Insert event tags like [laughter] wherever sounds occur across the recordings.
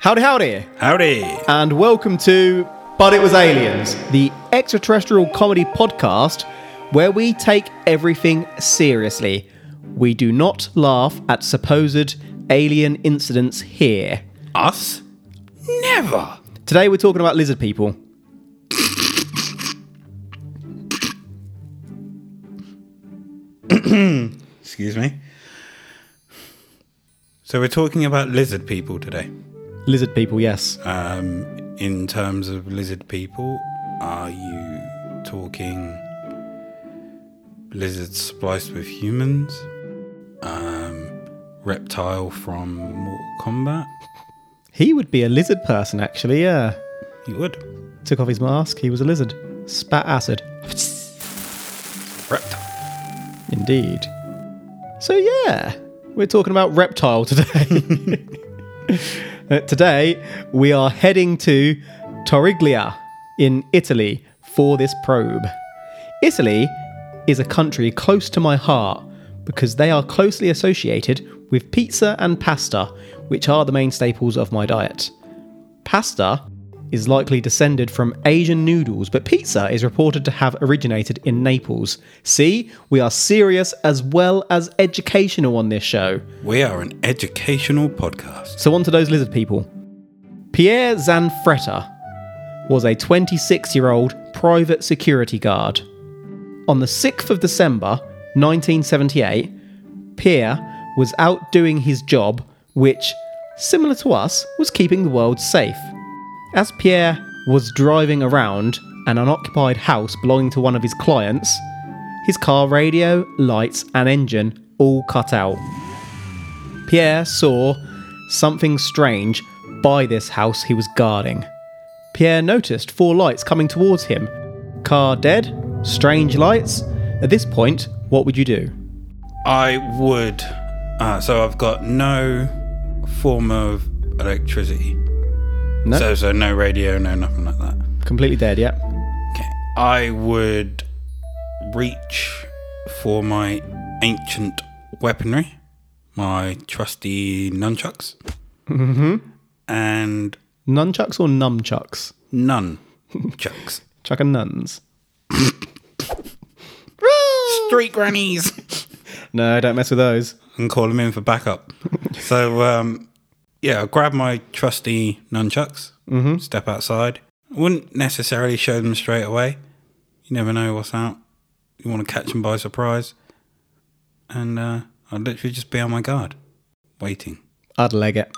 Howdy, howdy, Howdy. and welcome to But It Was Aliens, the extraterrestrial comedy podcast where we take everything seriously. We do not laugh at supposed alien incidents here. Us? Never. Today we're talking about lizard people. Excuse me. So we're talking about lizard people today. Lizard people, yes. Um, in terms of lizard people, are you talking lizards spliced with humans? Um, reptile from Mortal Kombat? He would be a lizard person, actually, yeah. You would. Took off his mask, he was a lizard. Spat acid. Reptile. Indeed. So, yeah, we're talking about reptile today. [laughs] [laughs] Uh, today, we are heading to Torriglia in Italy for this probe. Italy is a country close to my heart because they are closely associated with pizza and pasta, which are the main staples of my diet. Pasta is likely descended from Asian noodles, but pizza is reported to have originated in Naples. See, we are serious as well as educational on this show. We are an educational podcast. So, on to those lizard people. Pierre Zanfretta was a 26 year old private security guard. On the 6th of December 1978, Pierre was out doing his job, which, similar to us, was keeping the world safe. As Pierre was driving around an unoccupied house belonging to one of his clients, his car radio, lights, and engine all cut out. Pierre saw something strange by this house he was guarding. Pierre noticed four lights coming towards him. Car dead, strange lights. At this point, what would you do? I would. Uh, so I've got no form of electricity. No, So, so no radio, no nothing like that. completely dead, yeah. Okay. I would reach for my ancient weaponry, my trusty nunchucks, mm-hmm. and Nunchucks or numchucks? none chucks. [laughs] Chuck and nuns. [laughs] Street grannies. No, don't mess with those. and call them in for backup. so um, yeah, I'll grab my trusty nunchucks, mm-hmm. step outside. I wouldn't necessarily show them straight away. You never know what's out. You want to catch them by surprise, and uh, I'd literally just be on my guard, waiting. I'd leg it.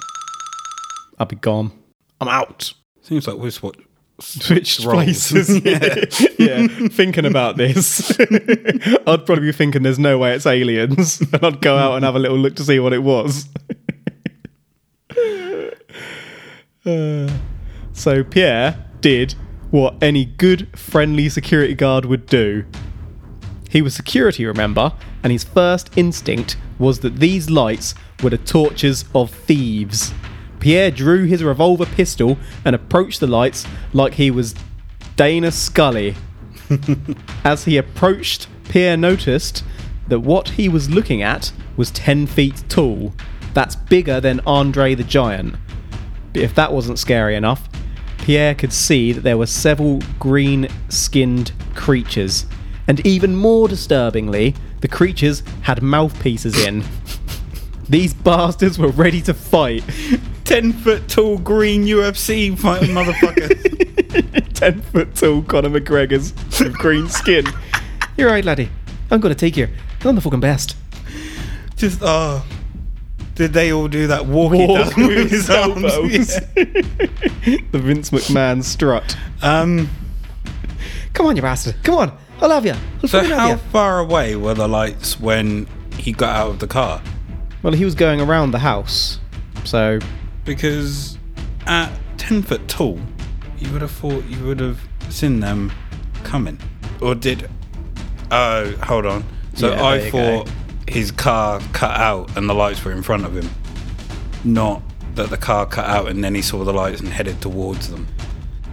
I'd be gone. I'm out. Seems like we're what Switched [laughs] roles. places. [laughs] [laughs] yeah. Thinking about this, I'd probably be thinking there's no way it's aliens, and I'd go out and have a little look to see what it was. Uh, [sighs] so Pierre did what any good, friendly security guard would do. He was security, remember, and his first instinct was that these lights were the torches of thieves. Pierre drew his revolver pistol and approached the lights like he was Dana Scully. [laughs] As he approached, Pierre noticed that what he was looking at was 10 feet tall. That's bigger than Andre the Giant. If that wasn't scary enough, Pierre could see that there were several green skinned creatures. And even more disturbingly, the creatures had mouthpieces in. [laughs] These bastards were ready to fight. [laughs] ten foot tall green UFC fighting motherfucker. [laughs] 10 foot tall Conor McGregor's with green skin. You're right, laddie. I'm going to take you. I'm the fucking best. just oh. Did they all do that walkie Walk down with his arms? elbows. [laughs] The Vince McMahon strut. Um. Come on, you bastard. Come on. I love you. I So fucking love how you. far away were the lights when he got out of the car? Well, he was going around the house. So, Because at ten foot tall, you would have thought you would have seen them coming, or did? Oh, hold on. So Yeah, I there you thought his car cut out and the lights were in front of him, not that the car cut out and then he saw the lights and headed towards them.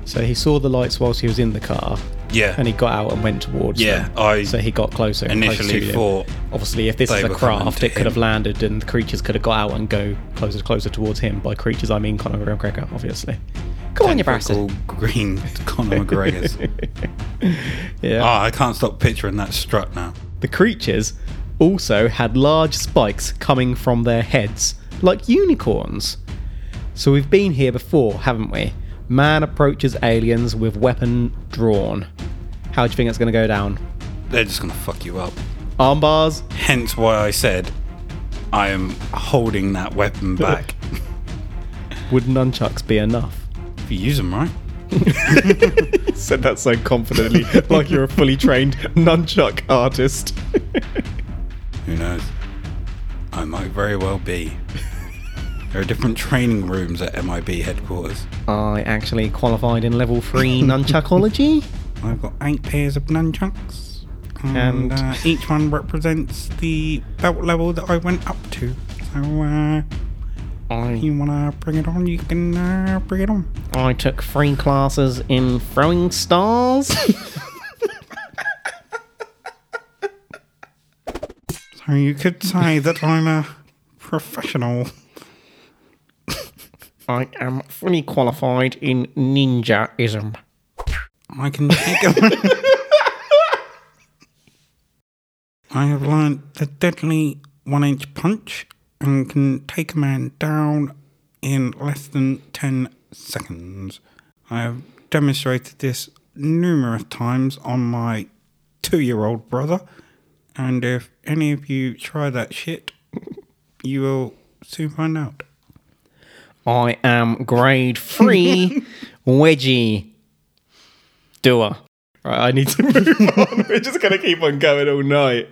so he saw the lights whilst he was in the car. Yeah. and he got out and went towards Yeah, them. I so he got closer. and closer initially to them. thought Obviously, if this is a craft, it could have landed and the creatures could have got out and go closer, closer towards him. By creatures, I mean Conor McGregor, obviously. Come on, you bastard. tentacle green [laughs] Conor McGregor's. Yeah. Ah, I can't stop picturing that strut now. The creatures also had large spikes coming from their heads, like unicorns. So we've been here before, haven't we? Man approaches aliens with weapon drawn. How do you think it's going to go down? They're just gonna fuck you up. Arm bars? Hence why I said I am holding that weapon [laughs] back. Would nunchucks be enough? if you use them right. [laughs] Said that so confidently, like you're a fully trained nunchuck artist. [laughs] Who knows? I might very well be. [laughs] There are different training rooms at MIB headquarters. I actually qualified in level 3 [laughs] nunchuckology. I've got eight pairs of nunchucks, and, And- uh, each one represents the belt level that I went up to. So, uh, I, you wanna bring it on? You can uh, bring it on. I took three classes in throwing stars. [laughs] you could say that I'm a professional. I am fully qualified in ninjaism. I can take a. I have learned the deadly one-inch punch and can take a man down in less than ten seconds. I have demonstrated this numerous times on my two-year-old brother, and if any of you try that shit, you will soon find out. I am grade three [laughs] wedgie doer. Right, I need to move [laughs] on. We're just gonna keep on going all night.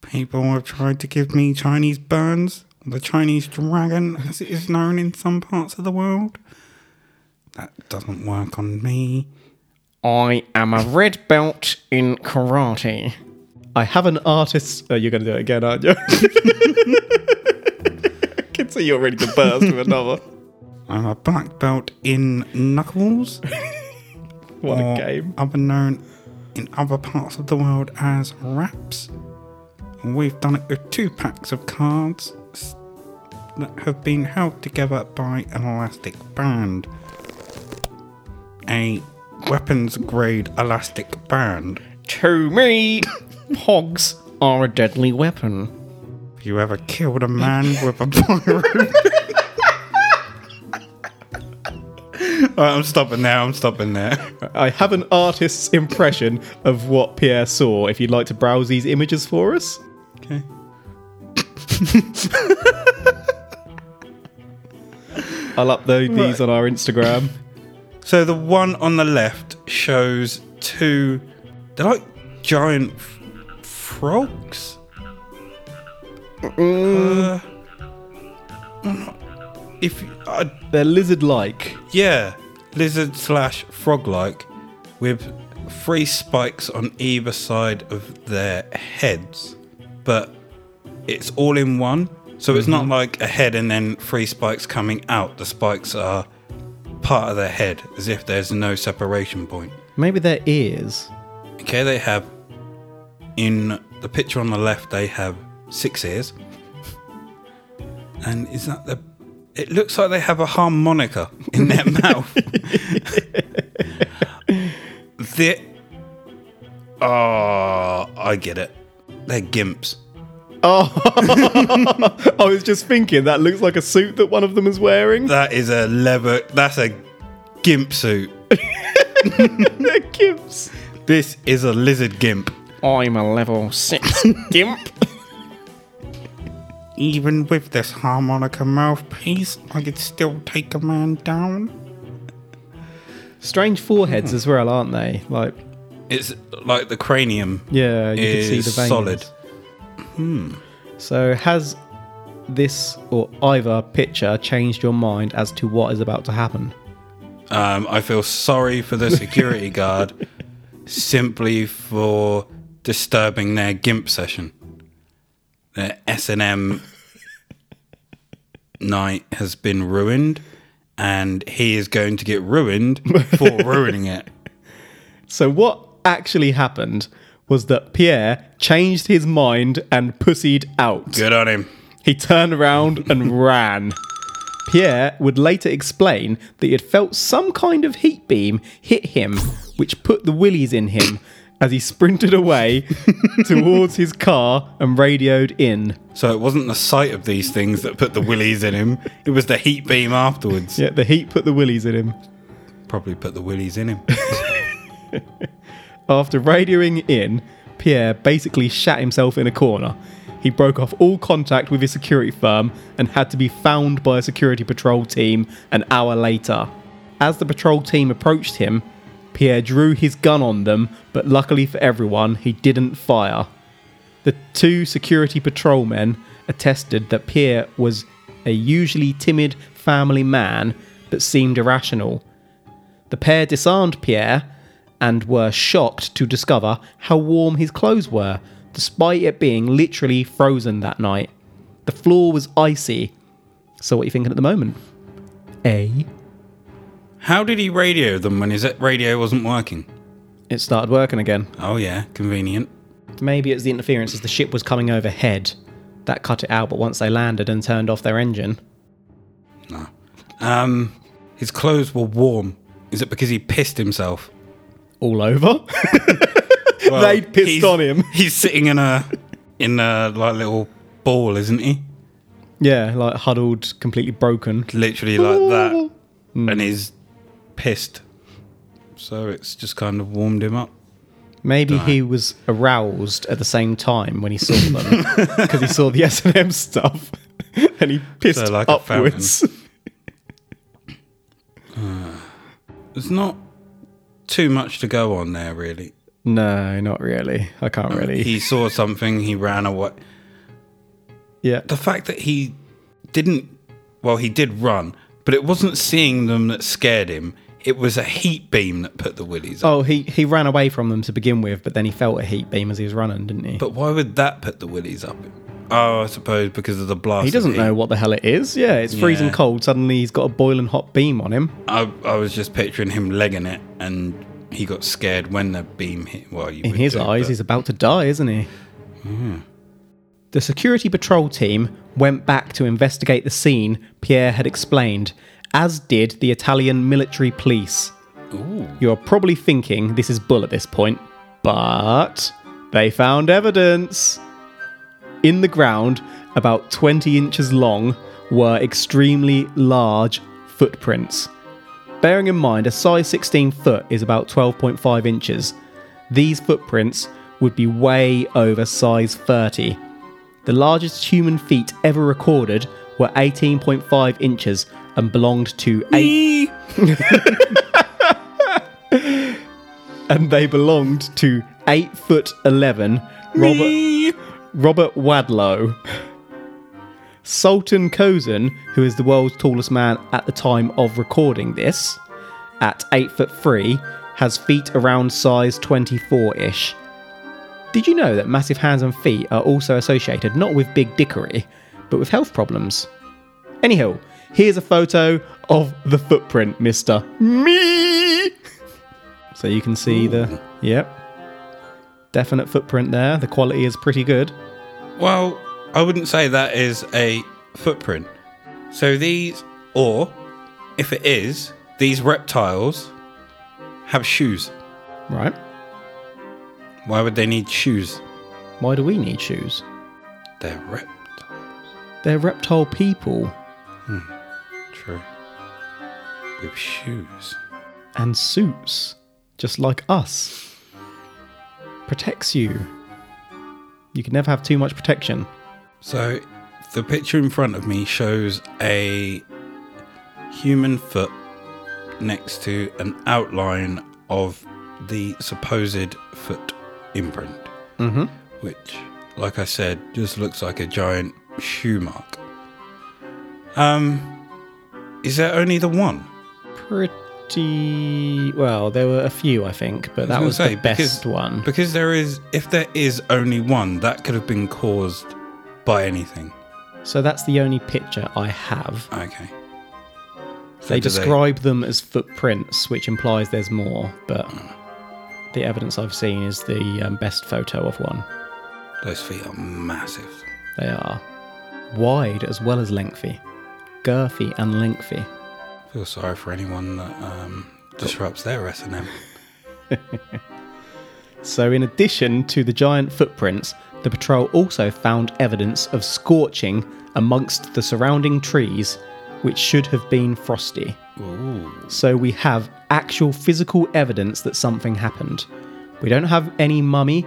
People have tried to give me Chinese burns, the Chinese dragon, as it is known in some parts of the world. That doesn't work on me. I am a red belt in karate. I have an artist. Oh, you're gonna do it again, aren't you? I can see you're ready to burst with another. I'm a black belt in knuckles, [laughs] What or a game. other known in other parts of the world as raps. We've done it with two packs of cards that have been held together by an elastic band. A weapons grade elastic band. To me, hogs are a deadly weapon. Have you ever killed a man with a [laughs] pyro? [laughs] Alright, I'm stopping there. I'm stopping there. I have an artist's impression of what Pierre saw. If you'd like to browse these images for us, Okay. [laughs] I'll upload these Right. on our Instagram. So the one on the left shows two. They're like giant f- frogs. Uh, if uh, They're lizard-like. yeah, lizard slash frog like, with three spikes on either side of their heads, but it's all in one. So it's not like a head and then three spikes coming out. The spikes are part of their head, as if there's no separation point. Maybe their ears. Okay, they have in the picture on the left they have six ears. And is that the it looks like they have a harmonica in their [laughs] mouth. the Oh I get it. They're gimps. Oh, [laughs] oh I was just thinking that looks like a suit that one of them is wearing. That is a leather that's a gimp suit. [laughs] They're gimps. This is a lizard gimp. I'm a level six [laughs] gimp. Even with this harmonica mouthpiece, I could still take a man down. Strange foreheads hmm. as well, aren't they? Like, It's like the cranium yeah, you can is see the veins. solid. So has this or either picture changed your mind as to what is about to happen? Um, I feel sorry for the security [laughs] guard simply for disturbing their gimp session. Their S and M night has been ruined, and he is going to get ruined for [laughs] ruining it. So what actually happened was that Pierre changed his mind and pussied out. Good on him. He turned around and [laughs] ran. Pierre would later explain that he had felt some kind of heat beam hit him, which put the willies in him as he sprinted away [laughs] towards his car and radioed in. So it wasn't the sight of these things that put the willies in him. It was the heat beam afterwards. Yeah, the heat put the willies in him. Probably put the willies in him. [laughs] After radioing in, Pierre basically shat himself in a corner. He broke off all contact with his security firm and had to be found by a security patrol team an hour later. As the patrol team approached him, Pierre drew his gun on them, but luckily for everyone, he didn't fire. The two security patrolmen attested that Pierre was a usually timid family man but seemed irrational. The pair disarmed Pierre and were shocked to discover how warm his clothes were, despite it being literally frozen that night. The floor was icy. So, what are you thinking at the moment? A. How did he radio them when his radio wasn't working? It started working again. Oh, yeah, convenient. Maybe it's the interference as the ship was coming overhead. That cut it out, but once they landed and turned off their engine. No. Um, his clothes were warm. Is it because he pissed himself? All over? [laughs] Well, They'd pissed on him. He's sitting in a in a like little ball, isn't he? yeah, like huddled, completely broken. Literally like that, [laughs] hmm. and he's pissed. So it's just kind of warmed him up. Maybe he was aroused at the same time when he saw them [laughs] because he saw the S and M stuff, and he pissed So like upwards. Uh, it's not too much to go on there, really. no, not really. I can't uh, really. He saw [laughs] something, he ran away. yeah, The fact that he didn't, well, he did run, but it wasn't seeing them that scared him. It was a heat beam that put the willies up. Oh, he he ran away from them to begin with, but then he felt a heat beam as he was running, didn't he? But why would that put the willies up? Oh, I suppose because of the blast. he doesn't know what the hell it is. Yeah, it's freezing Yeah. cold. Suddenly he's got a boiling hot beam on him. I, I was just picturing him legging it, and he got scared when the beam hit. Well, you In would his do, eyes, but- he's about to die, isn't he? Hmm. The security patrol team went back to investigate the scene Pierre had explained, as did the Italian military police. You're probably thinking this is bull at this point, but they found evidence. In the ground, about 20 inches long, were extremely large footprints. Bearing in mind a size 16 foot is about 12.5 inches, these footprints would be way over size 30. The largest human feet ever recorded were 18.5 inches and belonged to eight [laughs] and they belonged to 8 foot 11 Robert Robert Wadlow. Sultan Kösen, who is the world's tallest man at the time of recording this, at 8 foot 3, has feet around size 24-ish. Did you know that massive hands and feet are also associated not with big dickery, but with health problems? Anyhow, here's a photo of the footprint, Mister Me. So you can see the yep, definite footprint there. The quality is pretty good. Well, I wouldn't say that is a footprint. So these, or if it is, these reptiles have shoes. Right? Why would they need shoes? Why do we need shoes? They're reptiles. They're reptile people hmm, True. With shoes. and suits, just like us. Protects you. You can never have too much protection. So the picture in front of me shows a human foot next to an outline of the supposed foot imprint, Mm-hmm. which, like I said, just looks like a giant shoe mark. Um, is there only the one? Pretty well. There were a few, I think, but that gonna was say, the best because- one. Because there is, if there is only one, that could have been caused by anything. So that's the only picture I have. Okay. So They describe them as footprints, which implies there's more, but The evidence I've seen is the um, best photo of one. Those feet are massive. They are wide as well as lengthy, girthy and lengthy. Feel sorry for anyone that um, disrupts their S and M. [laughs] So, in addition to the giant footprints, the patrol also found evidence of scorching amongst the surrounding trees, which should have been frosty. Ooh. So, we have actual physical evidence that something happened. We don't have any mummy.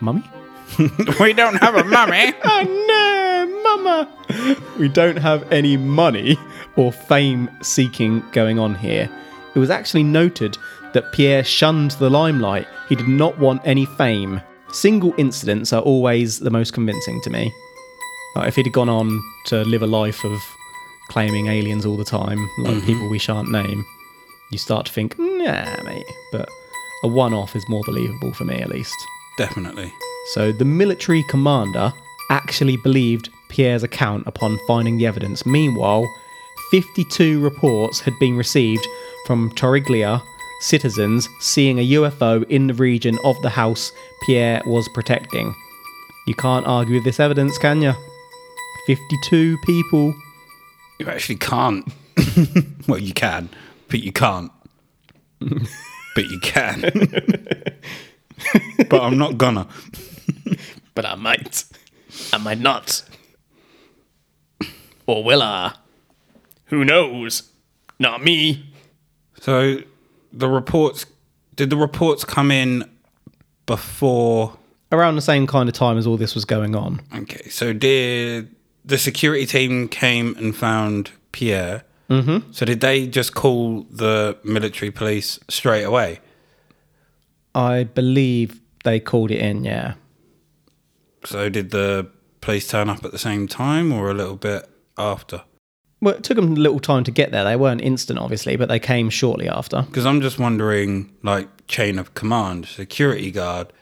Mummy? [laughs] we don't have a mummy. [laughs] Oh no, mama! We don't have any money or fame seeking going on here. It was actually noted that Pierre shunned the limelight. He did not want any fame. Single incidents are always the most convincing to me. Like if he'd gone on to live a life of claiming aliens all the time, like mm-hmm. people we shan't name, you start to think, nah, mate. But a one off is more believable for me, at least. Definitely. So the military commander actually believed Pierre's account upon finding the evidence. Meanwhile, 52 reports had been received from Torriglia citizens seeing a UFO in the region of the house Pierre was protecting. You can't argue with this evidence, can you? 52 people. You actually can't. [laughs] well, you can, but you can't. [laughs] but you can. but I'm not gonna. [laughs] But I might. I might not. Or will I? Who knows? Not me. So the reports did the reports come in before around the same kind of time as all this was going on. Okay, so did the security team came and found Pierre? Mm-hmm. So did they just call the military police straight away? I believe they called it in, yeah. So did the police turn up at the same time or a little bit after? Well, it took them a little time to get there. They weren't instant, obviously, but they came shortly after. Because I'm just wondering, like chain of command, security guard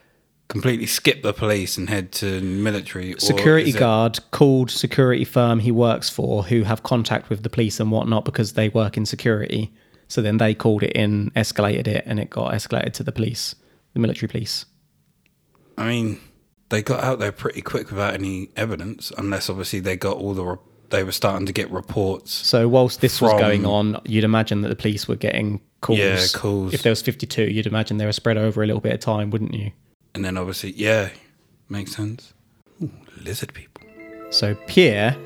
completely skip the police and head to military. or Security it- guard called security firm he works for, who have contact with the police and whatnot because they work in security. So then they called it in, escalated it, and it got escalated to the police, the military police. I mean, they got out there pretty quick without any evidence, unless obviously they got all the. They were starting to get reports. So whilst this was going on, you'd imagine that the police were getting calls. Yeah, calls. If there was 52, you'd imagine they were spread over a little bit of time, wouldn't you? And then obviously, yeah, makes sense. Ooh, lizard people. So Pierre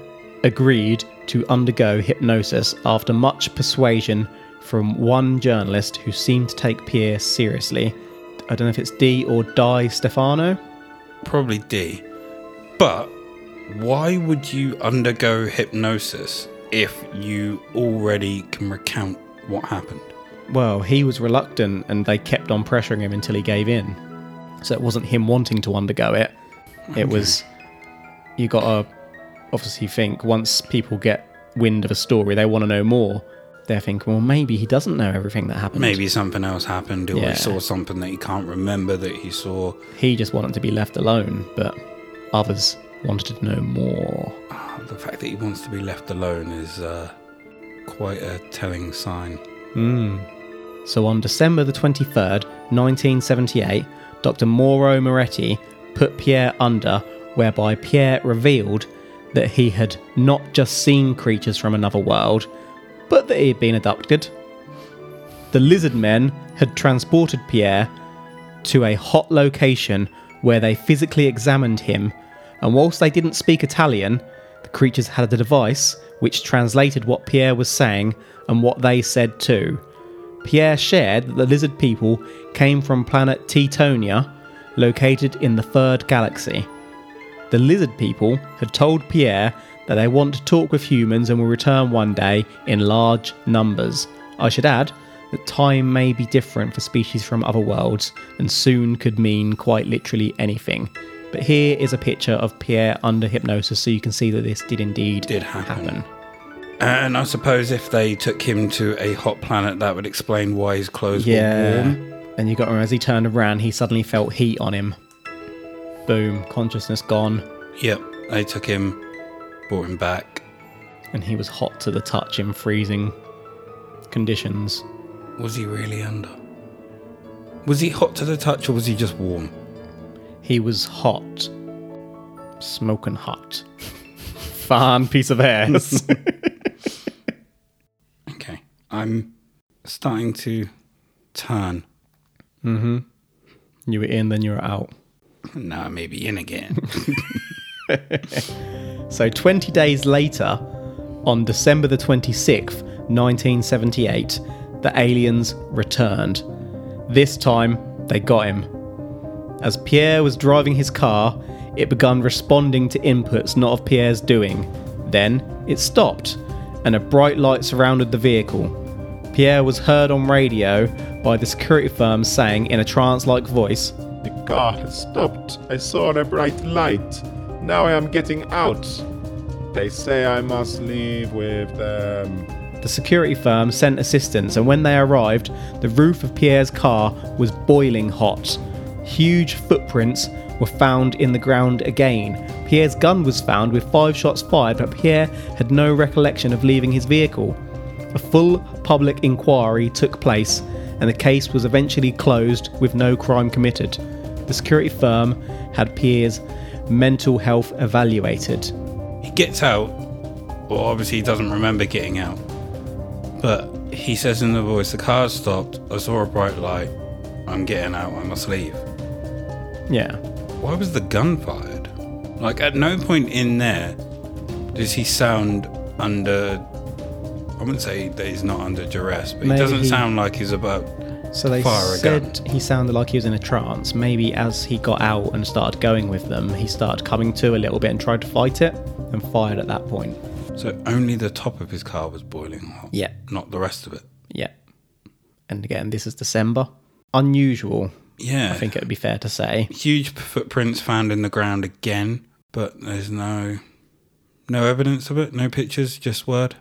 agreed to undergo hypnosis after much persuasion from one journalist who seemed to take Pierre seriously. I don't know if it's D or Di Stefano. Probably D. But why would you undergo hypnosis if you already can recount what happened? Well, he was reluctant and they kept on pressuring him until he gave in. So it wasn't him wanting to undergo it. It was you got to obviously think once people get wind of a story, they want to know more. They're thinking, well, maybe he doesn't know everything that happened. Maybe something else happened, or Yeah. he saw something that he can't remember that he saw. he just wanted to be left alone, but others wanted to know more. Ah, The fact that he wants to be left alone is uh, quite a telling sign. So on December the 23rd, 1978, Dr. Mauro Moretti put Pierre under, whereby Pierre revealed that he had not just seen creatures from another world, but that he had been abducted. The lizard men had transported Pierre to a hot location where they physically examined him, and whilst they didn't speak Italian, the creatures had a device which translated what Pierre was saying and what they said too. Pierre shared that the lizard people came from planet Tetonia, located in the third galaxy. The lizard people had told Pierre that they want to talk with humans and will return one day in large numbers. I should add that time may be different for species from other worlds, and soon could mean quite literally anything. But here is a picture of Pierre under hypnosis so you can see that this did indeed Did happen. And I suppose if they took him to a hot planet, that would explain why his clothes were Yeah. warm. And you got remember, as he turned around, he suddenly felt heat on him. Boom, consciousness gone, Yep, they took him, brought him back. and he was hot to the touch in freezing conditions. Was he really under? Was he hot to the touch or was he just warm? He was hot. Smoking hot. [laughs] Fine piece of ass. [laughs] Okay. I'm starting to turn. Mm-hmm. You were in, then you were out. Now maybe in again. [laughs] So 20 days later, on December the 26th, 1978, the aliens returned. This time, they got him. As Pierre was driving his car, it began responding to inputs not of Pierre's doing. Then, it stopped, and a bright light surrounded the vehicle. Pierre was heard on radio by the security firm saying in a trance like voice, The car has stopped. I saw a bright light. Now I am getting out. They say I must leave with them. The security firm sent assistance, and when they arrived, the roof of Pierre's car was boiling hot. Huge footprints were found in the ground again. Pierre's gun was found with five shots fired, but Pierre had no recollection of leaving his vehicle. A full public inquiry took place, and the case was eventually closed with no crime committed. The security firm had Pierre's mental health evaluated. he gets out. Well, obviously he doesn't remember getting out. But he says in the voice, the car stopped. I saw a bright light. I'm getting out. I must leave. Yeah. Why was the gun fired? Like, at no point in there does he sound under. I wouldn't say that he's not under duress, but Maybe he doesn't he- sound like he's about. So they Fire a said he sounded like he was in a trance. Maybe as he got out and started going with them, he started coming to a little bit and tried to fight it and fired at that point. So only the top of his car was boiling hot. Yeah. Not the rest of it. Yeah. And again, this is December. Unusual, Yeah. I think it would be fair to say. huge footprints found in the ground again, but there's no no evidence of it, no pictures, just word.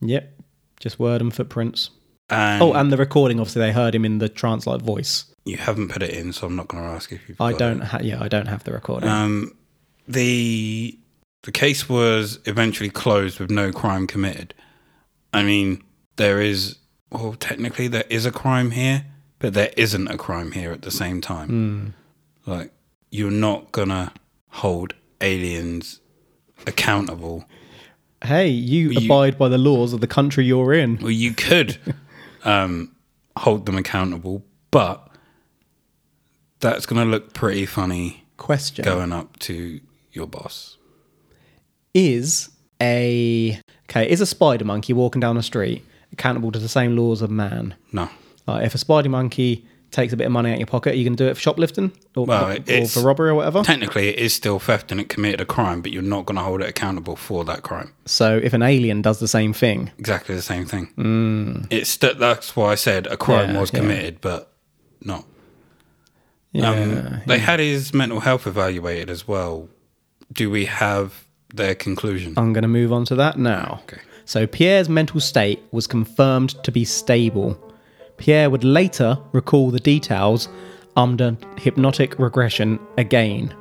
Yep. Just word and footprints. And Oh, and the recording, obviously, they heard him in the trance like voice. you haven't put it in, so I'm not going to ask if you've. I don't, ha- yeah, I don't have the recording. Um, the the case was eventually closed with no crime committed. I mean, there is well, technically there is a crime here, but there isn't a crime here at the same time. Hmm. Like you're not gonna hold aliens accountable hey, you, you- abide by the laws of the country you're in. Well, you could [laughs] um, hold them accountable, but that's going to look pretty funny Question. going up to your boss. is a okay is a spider monkey walking down the street accountable to the same laws of man No. Like if a spider monkey takes a bit of money out your pocket you can do it for shoplifting or, Well, or for robbery or whatever Technically, it is still theft and it committed a crime, but you're not going to hold it accountable for that crime. so if an alien does the same thing Exactly the same thing. It's st- that's why I said a crime Yeah, was yeah. committed, but not. yeah Um, they had his mental health evaluated as well. Do we have their conclusion? i'm going to move on to that now Okay. so pierre's mental state was confirmed to be stable pierre would later recall the details under hypnotic regression again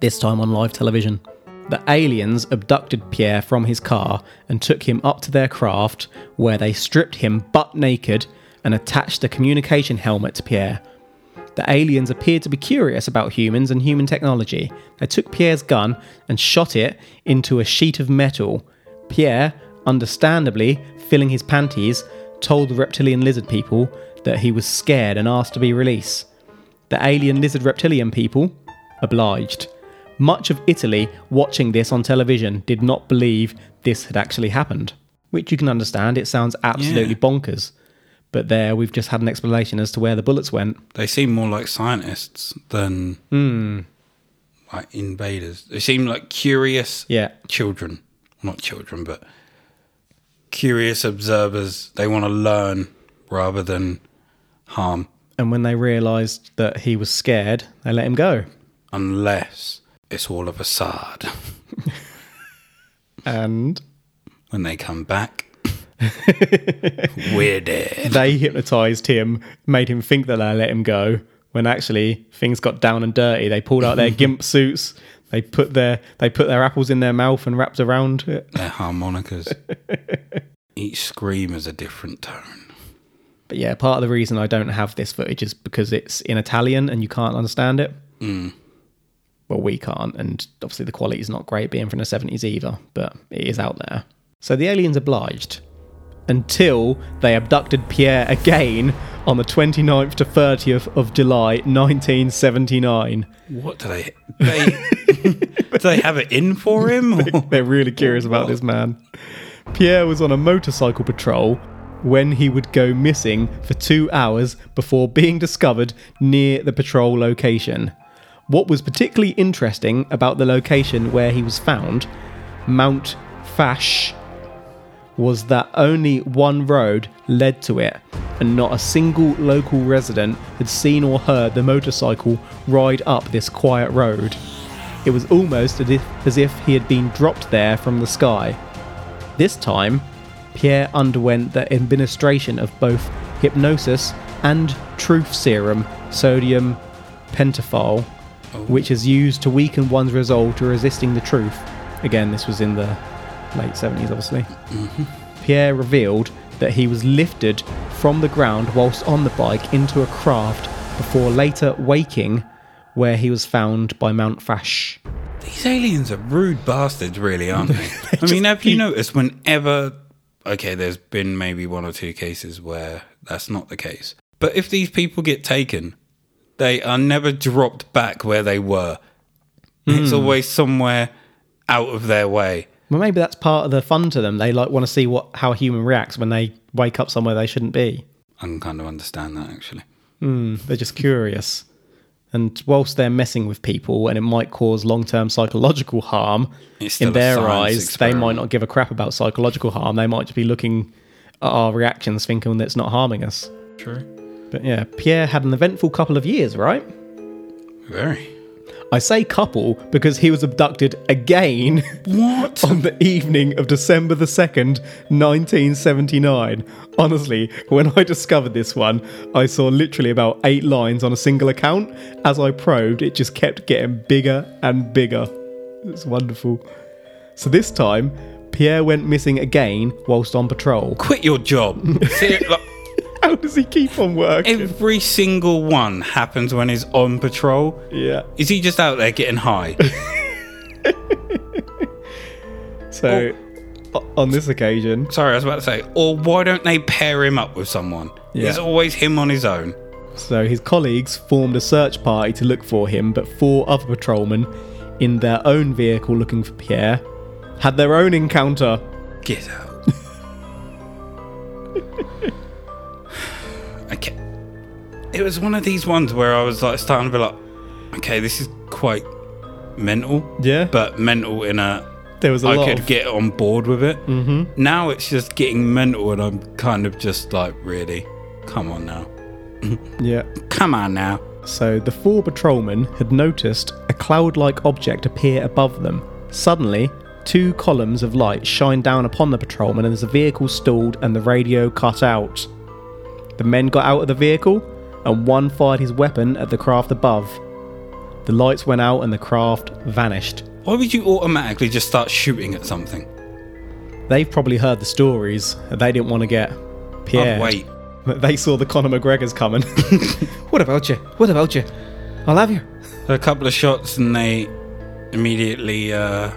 this time on live television. The aliens abducted Pierre from his car and took him up to their craft, where they stripped him butt naked and attached a communication helmet to Pierre. The aliens appeared to be curious about humans and human technology. They took Pierre's gun and shot it into a sheet of metal. Pierre, understandably filling his panties, told the reptilian lizard people that he was scared and asked to be released. The alien lizard reptilian people obliged. Much of Italy watching this on television did not believe this had actually happened, which you can understand. It sounds absolutely Yeah. bonkers. But there, we've just had an explanation as to where the bullets went. They seem more like scientists than hmm. like invaders. They seem like curious Yeah. children. Not children, but curious observers. They want to learn rather than harm, And when they realised that he was scared, they let him go. unless it's all a facade. [laughs] And when they come back, [laughs] we're dead. they hypnotised him, made him think that they let him go. When actually things got down and dirty, they pulled out their gimp [laughs] suits. They put their they put their apples in their mouth and wrapped around it. They're harmonicas. [laughs] Each scream is a different tone. But yeah, part of the reason I don't have this footage is because it's in Italian and you can't understand it. Mm. Well, we can't, and obviously the quality is not great being from the 70s either, but it is out there. So the aliens obliged until they abducted Pierre again on the 29th to 30th of July 1979. What do they? They [laughs] do they have it in for him? They're really curious about this man. Pierre was on a motorcycle patrol when he would go missing for two hours before being discovered near the patrol location. What was particularly interesting about the location where he was found, Mount Fash, was that only one road led to it, and not a single local resident had seen or heard the motorcycle ride up this quiet road. It was almost as if, he had been dropped there from the sky. This time, Pierre underwent the administration of both hypnosis and truth serum, sodium pentothal, oh. which is used to weaken one's resolve to resisting the truth. Again, this was in the late 70s, obviously. Mm-hmm. Pierre revealed that he was lifted from the ground whilst on the bike into a craft before later waking, where he was found by Mount Fash. These aliens are rude bastards, really, aren't they? [laughs] I mean, have you noticed whenever? Okay, there's been maybe one or two cases where that's not the case, but if these people get taken, they are never dropped back where they were. It's hmm. always somewhere out of their way. Well, maybe that's part of the fun to them. They like want to see what how a human reacts when they wake up somewhere they shouldn't be. I can kind of understand that actually. Hmm, they're just curious. And whilst they're messing with people and it might cause long term psychological harm, in their eyes, they might not give a crap about psychological harm. They might just be looking at our reactions thinking that it's not harming us. True. But yeah, Pierre had an eventful couple of years, right? Very. I say couple because he was abducted again What? [laughs] on the evening of December the 2nd, 1979. Honestly, when I discovered this one, I saw literally about eight lines on a single account. As I probed, it just kept getting bigger and bigger. It's wonderful. So this time, Pierre went missing again whilst on patrol. Quit your job. [laughs] See, like, [laughs] How does he keep on working? every single one happens when he's on patrol. yeah. Is he just out there getting high? [laughs] So o- on this occasion, Sorry, I was about to say. Or why don't they pair him up with someone? Yeah. It's always him on his own. So his colleagues formed a search party to look for him, but four other patrolmen in their own vehicle looking for Pierre had their own encounter. Get out. Okay. It was one of these ones where I was like starting to be like, okay, this is quite mental. Yeah. But mental in a There was a I lot could of- get on board with it. Mm-hmm. Now it's just getting mental, and I'm kind of just like, really, come on now, [laughs] Yeah. come on now. So the four patrolmen had noticed a cloud-like object appear above them. Suddenly, two columns of light shine down upon the patrolman as the vehicle stalled and the radio cut out. The men got out of the vehicle, and one fired his weapon at the craft above. The lights went out and the craft vanished. Why would you automatically just start shooting at something? They've probably heard the stories. They didn't want to get Pierre. Oh, wait. [laughs] They saw the Conor McGregor's coming. [laughs] what about you? What about you? I'll have you. A couple of shots and they immediately uh,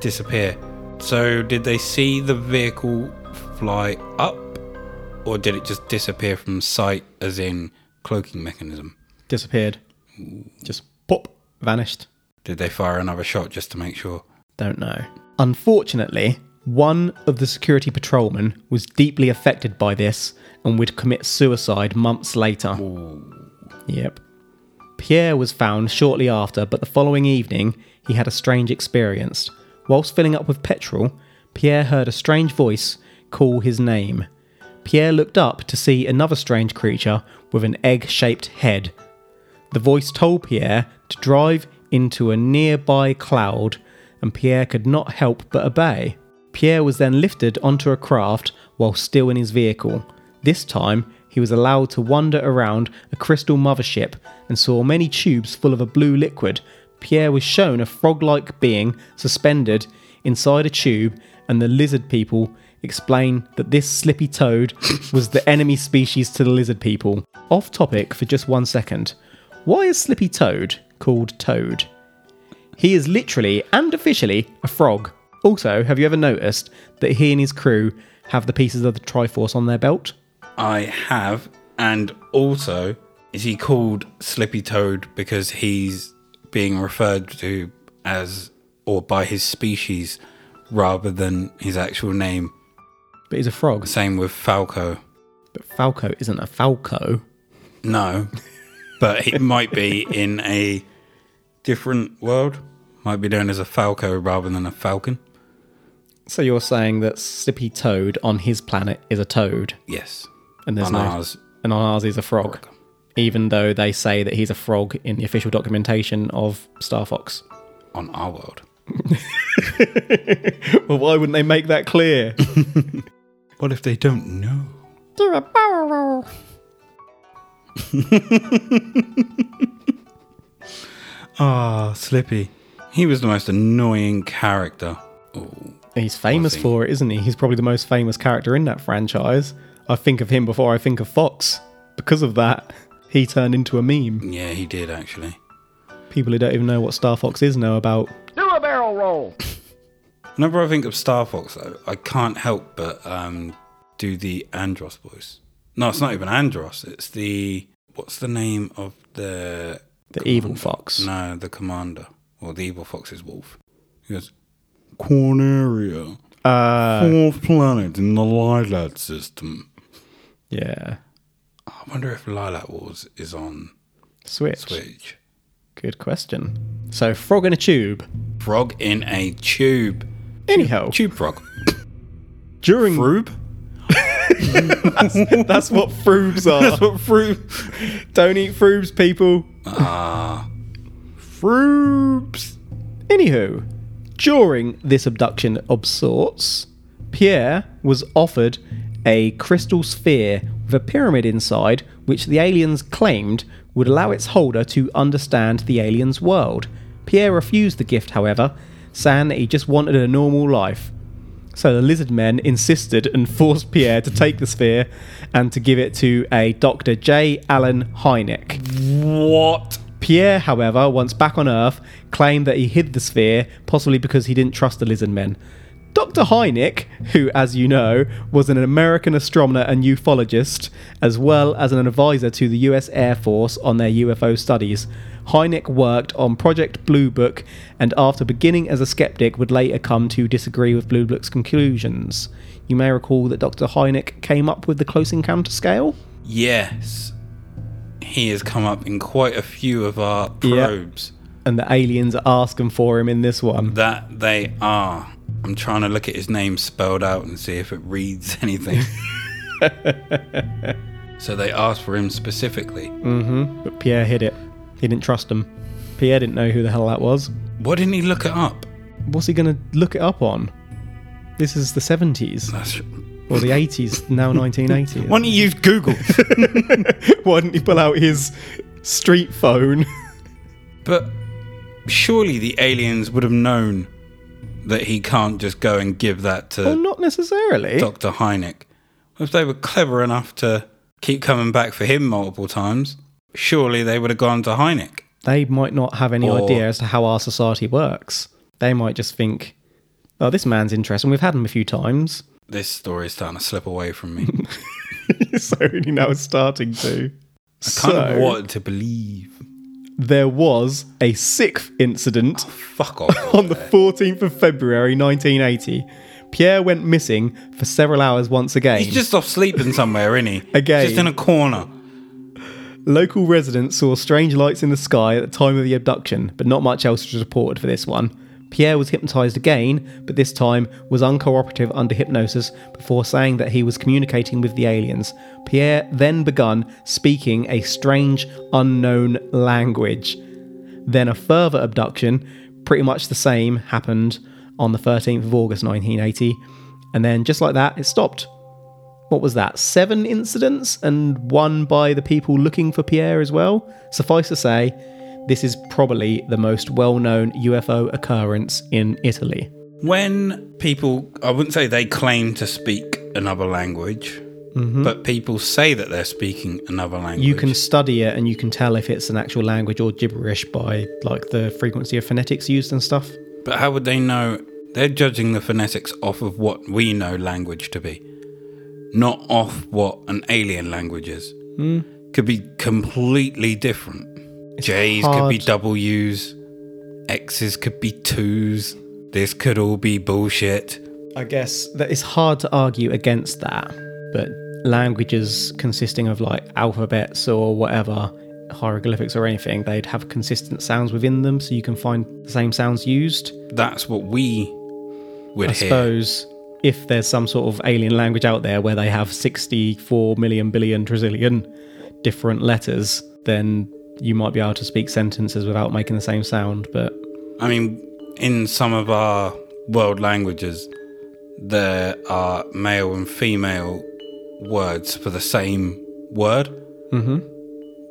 disappear. So, did they see the vehicle fly up, or did it just disappear from sight, as in cloaking mechanism? Disappeared. Just pop. Vanished. Did they fire another shot just to make sure? Don't know. Unfortunately, one of the security patrolmen was deeply affected by this and would commit suicide months later. Yep. Pierre was found shortly after, but the following evening he had a strange experience. Whilst filling up with petrol, Pierre heard a strange voice call his name. Pierre looked up to see another strange creature with an egg shaped head. The voice told Pierre to drive into a nearby cloud, and Pierre could not help but obey. Pierre was then lifted onto a craft while still in his vehicle. This time, he was allowed to wander around a crystal mothership and saw many tubes full of a blue liquid. Pierre was shown a frog like being suspended inside a tube, and the lizard people explain that this slippy toad was the enemy species to the lizard people. Off topic for just one second. Why is Slippy Toad called Toad? He is literally and officially a frog. Also, have you ever noticed that he and his crew have the pieces of the Triforce on their belt? I have, and also, is he called Slippy Toad because he's being referred to as or by his species rather than his actual name? But he's a frog. Same with Falco. But Falco isn't a Falco. No, [laughs] but it might be in a different world. Might be known as a Falco rather than a Falcon. So you're saying that Slippy Toad on his planet is a toad, Yes. and there's On no, ours. and on ours he's a frog, even though they say that he's a frog in the official documentation of Star Fox. On our world. [laughs] Well, why wouldn't they make that clear? [laughs] What if they don't know? Do a barrel roll. [laughs] Ah, Slippy. He was the most annoying character. Oh, He's famous he? for it, isn't he? He's probably the most famous character in that franchise. I think of him before I think of Fox. Because of that, he turned into a meme. yeah, he did actually. People who don't even know what Star Fox is know about. Do a barrel roll. [laughs] Whenever I think of Star Fox, though, I can't help but um, do the Andross voice. No, it's not even Andross. It's the what's the name of the The evil fox. No, the commander or the evil fox is Wolf. He goes, Corneria, Uh, fourth planet in the Lylat system. yeah. I wonder if Lylat Wars is on Switch. Switch. Good question. So, frog in a tube. Frog in a tube. Anyhow, Tube frog. during Froob? [laughs] that's what froobs are. That's what froob. Don't eat froobs, people. Ah. Froobs. Anywho, during this abduction of sorts, Pierre was offered a crystal sphere with a pyramid inside, which the aliens claimed would allow its holder to understand the alien's world. Pierre refused the gift, however, saying that he just wanted a normal life. So the lizard men insisted and forced Pierre to take the sphere and to give it to a Dr. J. Allen Hynek. What? Pierre, however, once back on Earth, claimed that he hid the sphere, possibly because he didn't trust the lizard men. Dr. Hynek, who, as you know, was an American astronomer and ufologist, as well as an advisor to the US Air Force on their UFO studies, Hynek worked on Project Blue Book and, after beginning as a skeptic, would later come to disagree with Blue Book's conclusions. You may recall that Dr. Hynek came up with the close encounter scale. Yes. He has come up in quite a few of our probes. And the aliens are asking for him in this one. That they are. I'm trying to look at his name spelled out and see if it reads [laughs] anything. [laughs] so they asked for him specifically. Mm-hmm. But Pierre hid it. He didn't trust them. Pierre didn't know who the hell that was. Why didn't he look it up? What's he going to look it up on? This is the 70s That's, or the 80s, now 1980. why don't you use Google? [laughs] Why didn't he pull out his street phone? but surely the aliens would have known that he can't just go and give that to well, not necessarily. Dr. Hynek. If they were clever enough to keep coming back for him multiple times, surely they would have gone to Hynek. They might not have any Or- idea as to how our society works. They might just think, oh, this man's interesting. We've had him a few times. This story is starting to slip away from me. [laughs] so he now is starting to. I kind of So, wanted to believe. there was a sixth incident oh, Fuck off. [laughs] on the 14th of February 1980. Pierre went missing for several hours once again. He's just off sleeping somewhere, isn't he? [laughs] Again. Just in a corner. Local residents saw strange lights in the sky at the time of the abduction, but not much else was reported for this one. Pierre was hypnotized again, but this time was uncooperative under hypnosis before saying that he was communicating with the aliens. Pierre then begun speaking a strange, unknown language. Then a further abduction, pretty much the same, happened on the 13th of August 1980, and then just like that, it stopped. What was that? Seven incidents, and one by the people looking for Pierre as well? Suffice to say, this is probably the most well known UFO occurrence in Italy. When people, I wouldn't say they claim to speak another language, mm-hmm. but people say that they're speaking another language. You can study it and you can tell if it's an actual language or gibberish by like the frequency of phonetics used and stuff. But how would they know? They're judging the phonetics off of what we know language to be, not off what an alien language is. Hmm. Could be completely different. J's could be hard- W's, X's could be twos. This could all be bullshit. I guess that it's hard to argue against that, but languages consisting of like alphabets or whatever, hieroglyphics or anything, they'd have consistent sounds within them so you can find the same sounds used. That's what we would I hear. suppose if there's some sort of alien language out there where they have 64 million billion trillion different letters, then you might be able to speak sentences without making the same sound. But I mean, in some of our world languages, there are male and female words for the same word. Mhm.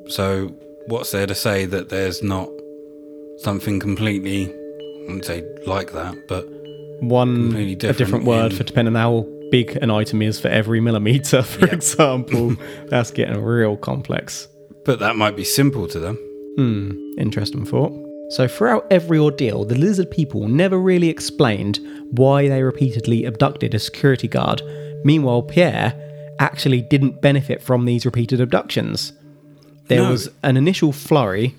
So, what's there to say that there's not something completely, I wouldn't say like that, but one Completely a different different word in- for depending on how big an item is for every millimeter, [laughs] for example. [laughs] That's getting real complex. but that might be simple to them. Hmm, interesting thought. So, throughout every ordeal, the lizard people never really explained why they repeatedly abducted a security guard. Meanwhile, Pierre actually didn't benefit from these repeated abductions. There No. was an initial flurry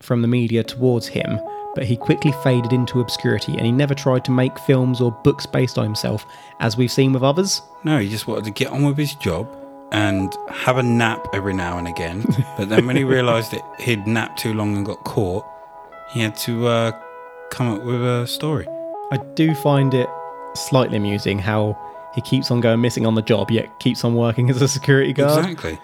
from the media towards him, but he quickly faded into obscurity and he never tried to make films or books based on himself, as we've seen with others. No, he just wanted to get on with his job and have a nap every now and again. [laughs] but then when he realised that he'd napped too long and got caught, he had to uh, come up with a story. I do find it slightly amusing how he keeps on going missing on the job, yet keeps on working as a security guard. Exactly.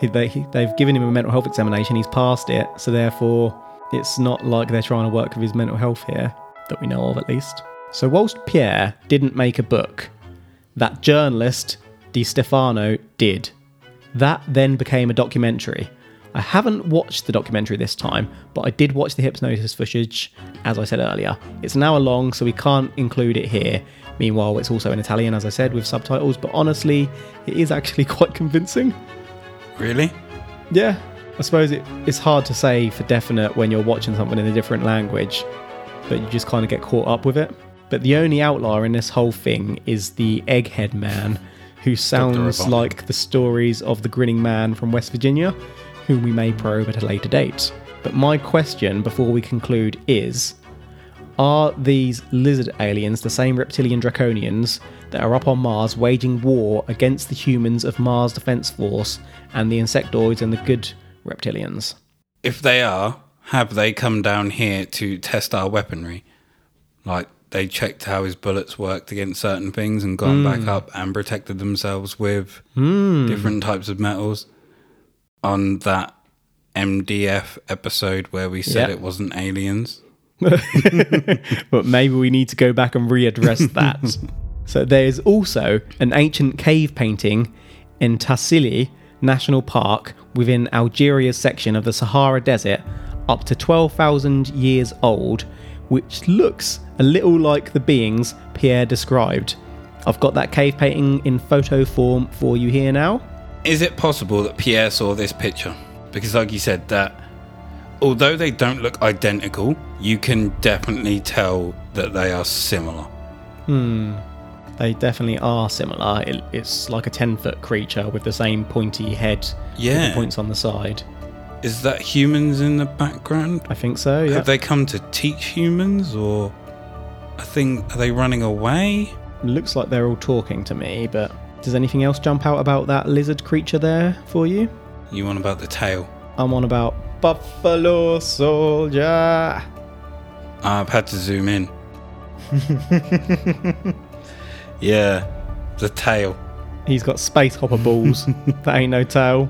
He, they, they've given him a mental health examination, he's passed it, so therefore it's not like they're trying to work with his mental health here, that we know of at least. So, whilst Pierre didn't make a book, that journalist, Di Stefano, did. That then became a documentary. I haven't watched the documentary this time, but I did watch the hypnosis footage, as I said earlier. It's an hour long, so we can't include it here. Meanwhile, it's also in Italian, as I said, with subtitles, but honestly, it is actually [laughs] quite convincing. Really? Yeah, I suppose it, it's hard to say for definite when you're watching something in a different language, but you just kind of get caught up with it. But the only outlier in this whole thing is the Egghead Man, who sounds like the stories of the grinning man from West Virginia, whom we may probe at a later date. But my question before we conclude is Are these lizard aliens the same reptilian draconians that are up on Mars waging war against the humans of Mars Defense Force and the insectoids and the good reptilians? If they are, have they come down here to test our weaponry? Like they checked how his bullets worked against certain things and gone back hmm. up and protected themselves with hmm. different types of metals on that MDF episode where we said Yeah. it wasn't aliens. [laughs] [laughs] but maybe we need to go back and readdress [laughs] that. so there's also an ancient cave painting in Tassili National Park within Algeria's section of the Sahara Desert, up to 12,000 years old, which looks a little like the beings Pierre described. I've got that cave painting in photo form for you here now. Is it possible that Pierre saw this picture? Because, like you said, that although they don't look identical, you can definitely tell that they are similar. Hmm. They definitely are similar. It, it's like a 10 foot creature with the same pointy head Yeah. points on the side. Is that humans in the background? I think so, yeah. Have they come to teach humans, or I think are they running away? Looks like they're all talking to me, but does anything else jump out about that lizard creature there for you? You on about the tail? I'm on about Buffalo Soldier. I've had to zoom in. [laughs] yeah, the tail. He's got space hopper balls. [laughs] that ain't no tail.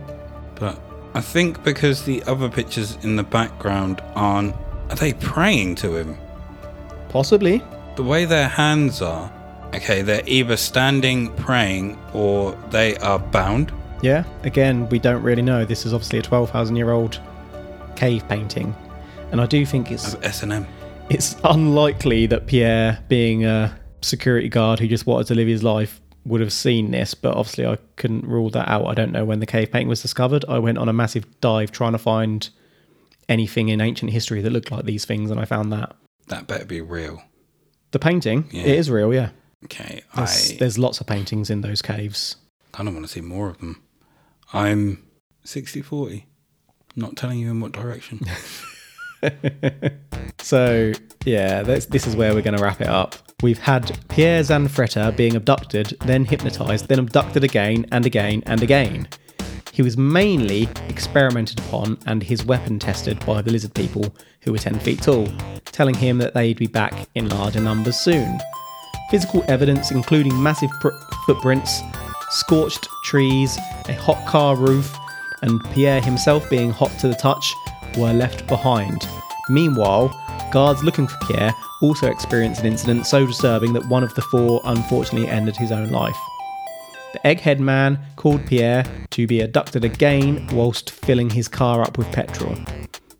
But I think because the other pictures in the background aren't. Are they praying to him? Possibly. The way their hands are, okay, they're either standing praying or they are bound. Yeah, again, we don't really know. This is obviously a 12,000 year old cave painting. And I do think it's of S&M. it's unlikely that Pierre, being a security guard who just wanted to live his life, would have seen this, but obviously I couldn't rule that out. I don't know when the cave painting was discovered. I went on a massive dive trying to find anything in ancient history that looked like these things, and I found that. That better be real. The painting, Yeah. it is real, yeah. Okay, There's, I there's lots of paintings in those caves. kind of want to see more of them. I'm 60 40. Not telling you in what direction. [laughs] [laughs] So, yeah, this is where we're going to wrap it up. We've had Pierre Zanfretta being abducted, then hypnotized, then abducted again and again and again. He was mainly experimented upon and his weapon tested by the lizard people who were 10 feet tall, telling him that they'd be back in larger numbers soon. Physical evidence, including massive pr- footprints, scorched trees, a hot car roof, and Pierre himself being hot to the touch, were left behind. Meanwhile, guards looking for Pierre also experienced an incident so disturbing that one of the four unfortunately ended his own life. The egghead man called Pierre to be abducted again whilst filling his car up with petrol.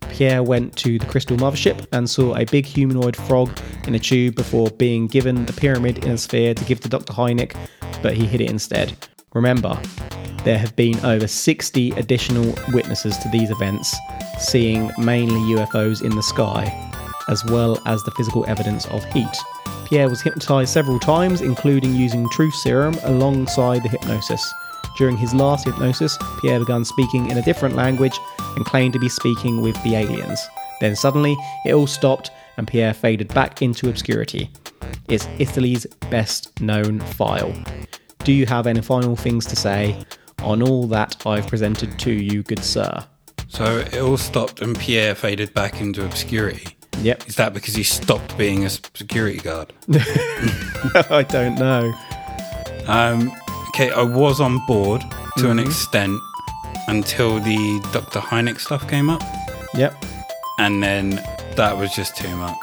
Pierre went to the Crystal Mothership and saw a big humanoid frog in a tube before being given the pyramid in a sphere to give to Dr. Hynek, but he hid it instead. Remember, there have been over 60 additional witnesses to these events, seeing mainly UFOs in the sky, as well as the physical evidence of heat. Pierre was hypnotized several times, including using truth serum alongside the hypnosis. During his last hypnosis, Pierre began speaking in a different language and claimed to be speaking with the aliens. Then suddenly, it all stopped and Pierre faded back into obscurity. It's Italy's best known file. Do you have any final things to say on all that I've presented to you, good sir? so it all stopped and Pierre faded back into obscurity. Yep. Is that because he stopped being a security guard? [laughs] I don't know. Um, okay, I was on board to an Mhm. extent until the Dr. Hynek stuff came up, Yep. and then that was just too much.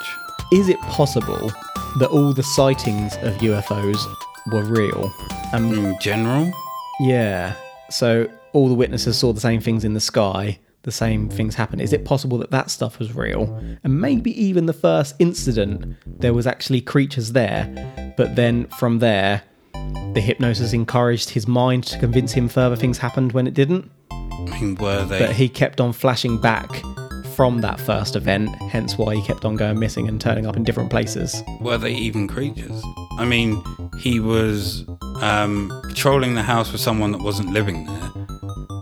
Is it possible that all the sightings of UFOs were real? And In general, yeah, so all the witnesses saw the same things in the sky, the same things happened. Is it possible that that stuff was real? And maybe even the first incident, there was actually creatures there, but then from there, the hypnosis encouraged his mind to convince him further things happened when it didn't. I mean, were they? But he kept on flashing back from that first event, hence why he kept on going missing and turning up in different places. were they even creatures? I mean, he was um, patrolling the house with someone that wasn't living there.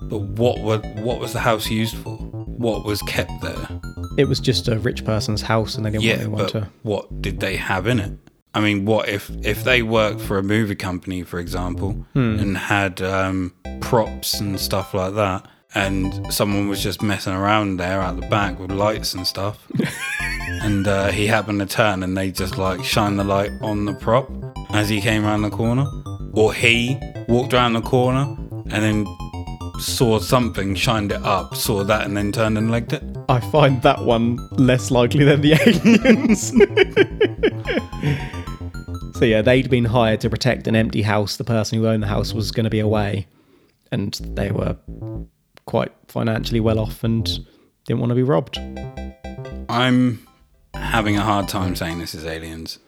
But what were what was the house used for? What was kept there? It was just a rich person's house, and they didn't Yeah, want but to. what did they have in it? I mean, what if if they worked for a movie company, for example, Hmm. and had um, props and stuff like that, and someone was just messing around there at the back with lights and stuff, [laughs] and uh, he happened to turn and they just like shine the light on the prop as he came around the corner, or he walked around the corner and then saw something, shined it up, saw that, and then turned and legged it. I find that one less likely than the [laughs] aliens. so yeah, they'd been hired to protect an empty house. The person who owned the house was going to be away, and they were quite financially well off and didn't want to be robbed. I'm having a hard time saying this is aliens.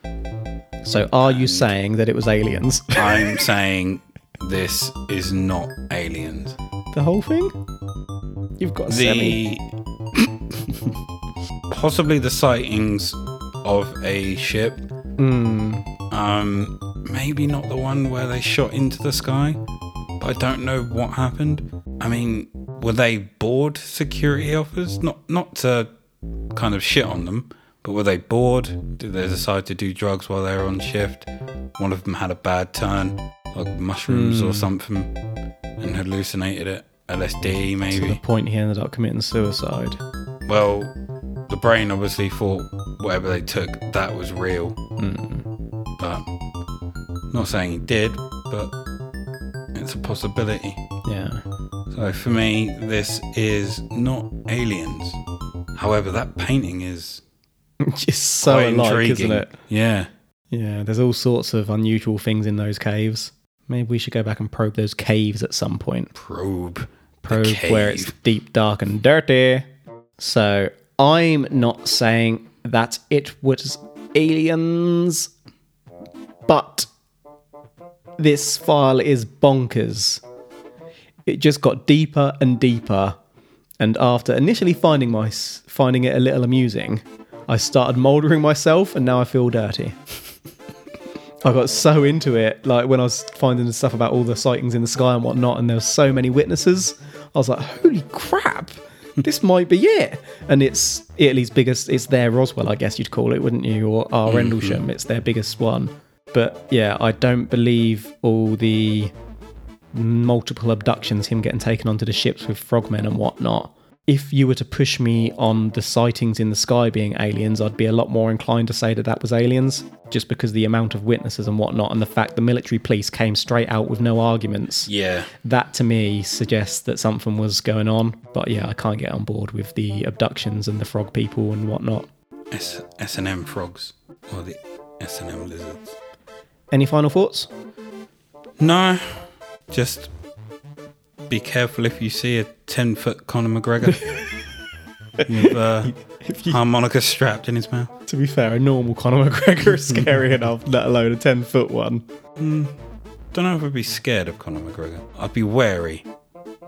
So are you saying that it was aliens? [laughs] I'm saying this is not aliens. the whole thing? You've got a semi. The [laughs] possibly the sightings of a ship. Hmm. Um, maybe not the one where they shot into the sky, but I don't know what happened. I mean, were they bored security officers? Not not to kind of shit on them, but were they bored? Did they decide to do drugs while they were on shift? One of them had a bad turn, like mushrooms or something, and hallucinated it. LSD, To the point he ended up committing suicide. Well, the brain obviously thought whatever they took that was real, Hmm. but not saying he did, but it's a possibility. Yeah. So for me, this is not aliens. However, that painting is [laughs] Just so quite alike, intriguing. isn't it? Yeah. Yeah, there's all sorts of unusual things in those caves. Maybe we should go back and probe those caves at some point. Probe. Probe where it's deep, dark, and dirty. So I'm not saying that it was aliens. But this file is bonkers. It just got deeper and deeper, and after initially finding my finding it a little amusing, I started mouldering myself, and now I feel dirty. [laughs] I got so into it, like when I was finding the stuff about all the sightings in the sky and whatnot, and there were so many witnesses. I was like, "Holy crap! [laughs] This might be it." And it's Italy's biggest. It's their Roswell, I guess you'd call it, wouldn't you? Or our Rendlesham. Mm-hmm. It's their biggest one. But yeah, I don't believe all the multiple abductions, him getting taken onto the ships with frogmen and whatnot. If you were to push me on the sightings in the sky being aliens, I'd be a lot more inclined to say that that was aliens, just because the amount of witnesses and whatnot, and the fact the military police came straight out with no arguments. Yeah. That to me suggests that something was going on. But yeah, I can't get on board with the abductions and the frog people and whatnot. S and M frogs or the S and M lizards. Any final thoughts? No, just be careful if you see a ten foot Conor McGregor [laughs] with uh, you, harmonica strapped in his mouth. to be fair, a normal Conor McGregor is scary [laughs] enough, let alone a 10 foot one. Don't know if I'd be scared of Conor McGregor. I'd be wary,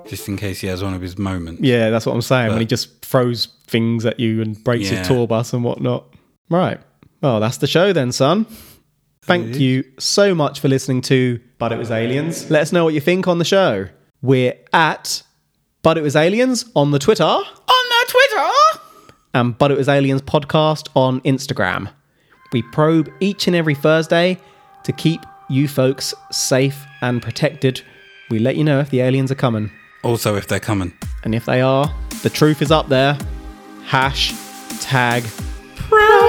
just in case he has one of his moments. Yeah, that's what I'm saying. when he just throws things at you and breaks Yeah. his tour bus and whatnot. Right. Well, that's the show then, son. Thank you so much for listening to But It Was Aliens. Let us know what you think on the show. We're at But It Was Aliens on the Twitter On the Twitter. and But It Was Aliens podcast on Instagram. We probe each and every Thursday to keep you folks safe and protected. We let you know if the aliens are coming. Also, if they're coming. And if they are, the truth is up there. Hash tag probe.